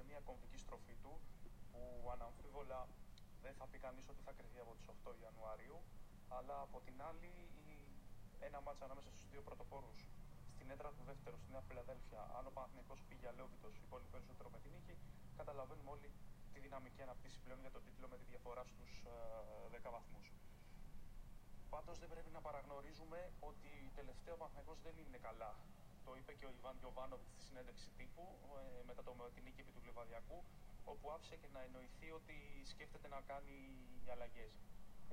σε μια κομβική στροφή του που αναμφίβολα δεν θα πει κανείς ότι θα κρυθεί από τις 8 Ιανουαρίου αλλά από την άλλη ένα μάτσα ανάμεσα στους δύο πρωτοπόρους στην έδρα του δεύτερου στη Νέα Φιλαδέλφια, αν ο Παναθηναϊκός πήγε αλόβητος πολύ περισσότερο με την νίκη, καταλαβαίνουμε όλοι τη δυναμική αναπτύσσης πλέον για τον τίτλο με τη διαφορά στους 10 ε, βαθμούς. Πάντως δεν πρέπει να παραγνωρίζουμε ότι τελευταίο ο Παναθηναϊκός δεν είναι καλά. Το είπε και ο Ιβάν Γιωβάνοβιτς στη συνέντευξη τύπου ε, μετά το, την νίκη επί του Λιβαδιακού, όπου άφησε και να εννοηθεί ότι σκέφτεται να κάνει αλλαγές.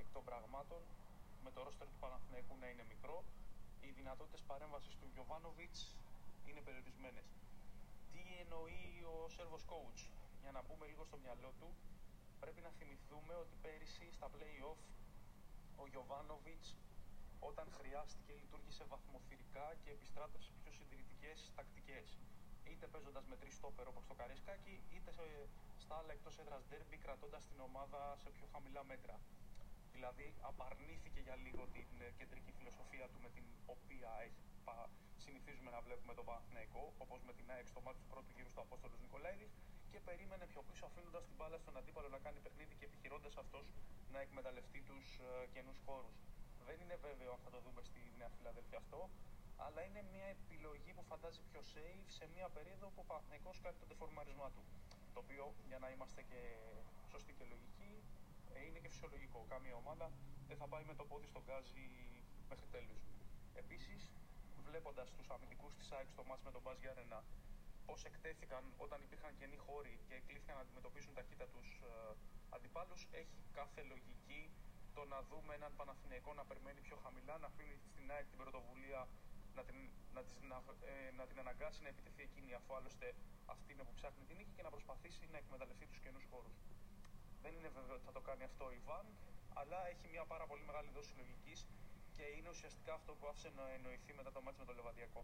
Εκ των πραγμάτων, με το ρόστερ του Παναθηναϊκού να είναι μικρό, οι δυνατότητες παρέμβασης του Γιωβάνοβιτς είναι περιορισμένες. Τι εννοεί ο Σέρβος coach, για να μπούμε λίγο στο μυαλό του, πρέπει να θυμηθούμε ότι πέρυσι στα play-off ο Γιωβάνοβιτς όταν χρειάστηκε λειτουργήσε βαθμοθυρικά και επιστράτευσε πιο συντηρητικές τακτικές. Είτε παίζοντας με τρεις στόπερ όπως το Καρέσκακι, είτε στα άλλα εκτός έδρας ντέρμπι κρατώντας την ομάδα σε πιο χαμηλά μέτρα. Δηλαδή απαρνήθηκε για λίγο την ε, κεντρική φιλοσοφία του με την οποία έχει, συνηθίζουμε να βλέπουμε τον Παναθηναϊκό, όπως με την ΑΕΚ στο μάτι του πρώτου γύρου του Απόστολος Νικολαίδης, και περίμενε πιο πίσω αφήνοντας την μπάλα στον αντίπαλο να κάνει παιχνίδι και επιχειρώντας αυτός να εκμεταλλευτεί τους ε, καινούς χώρους. Δεν είναι βέβαιο αν θα το δούμε στη Νέα Φιλαδέλφια αυτό, αλλά είναι μια επιλογή που φαντάζει πιο safe σε μια περίοδο που ο Παναθηναϊκός κάνει τον τεφορμαρισμά του. Το οποίο, για να είμαστε και σωστοί και λογικοί, ε, είναι και φυσιολογικό. Κάμια ομάδα δεν θα πάει με το πόδι στον γκάζι μέχρι τέλους. Επίσης, βλέποντας τους αμυντικούς της ΑΕΚ στο μάτς με τον Μπάζ Γιάννενα πώς εκτέθηκαν όταν υπήρχαν καινοί χώροι και κλήθηκαν να αντιμετωπίσουν ταχύτητα τους ε, αντιπάλους, έχει κάθε λογική το να δούμε έναν Παναθηναϊκό να περιμένει πιο χαμηλά, να αφήνει στην ΑΕΚ την πρωτοβουλία να την, να, της, να, ε, να την αναγκάσει να επιτεθεί εκείνη, αφού άλλωστε αυτή είναι που ψάχνει την νίκη και να προσπαθήσει να εκμεταλλευτεί τους καινούς χώρους. Δεν είναι βέβαιο ότι θα το κάνει αυτό ο Ιβάν, αλλά έχει μια πάρα πολύ μεγάλη δόση λογικής και είναι ουσιαστικά αυτό που άφησε να εννοηθεί μετά το μάτι με το Λεβαδιακό.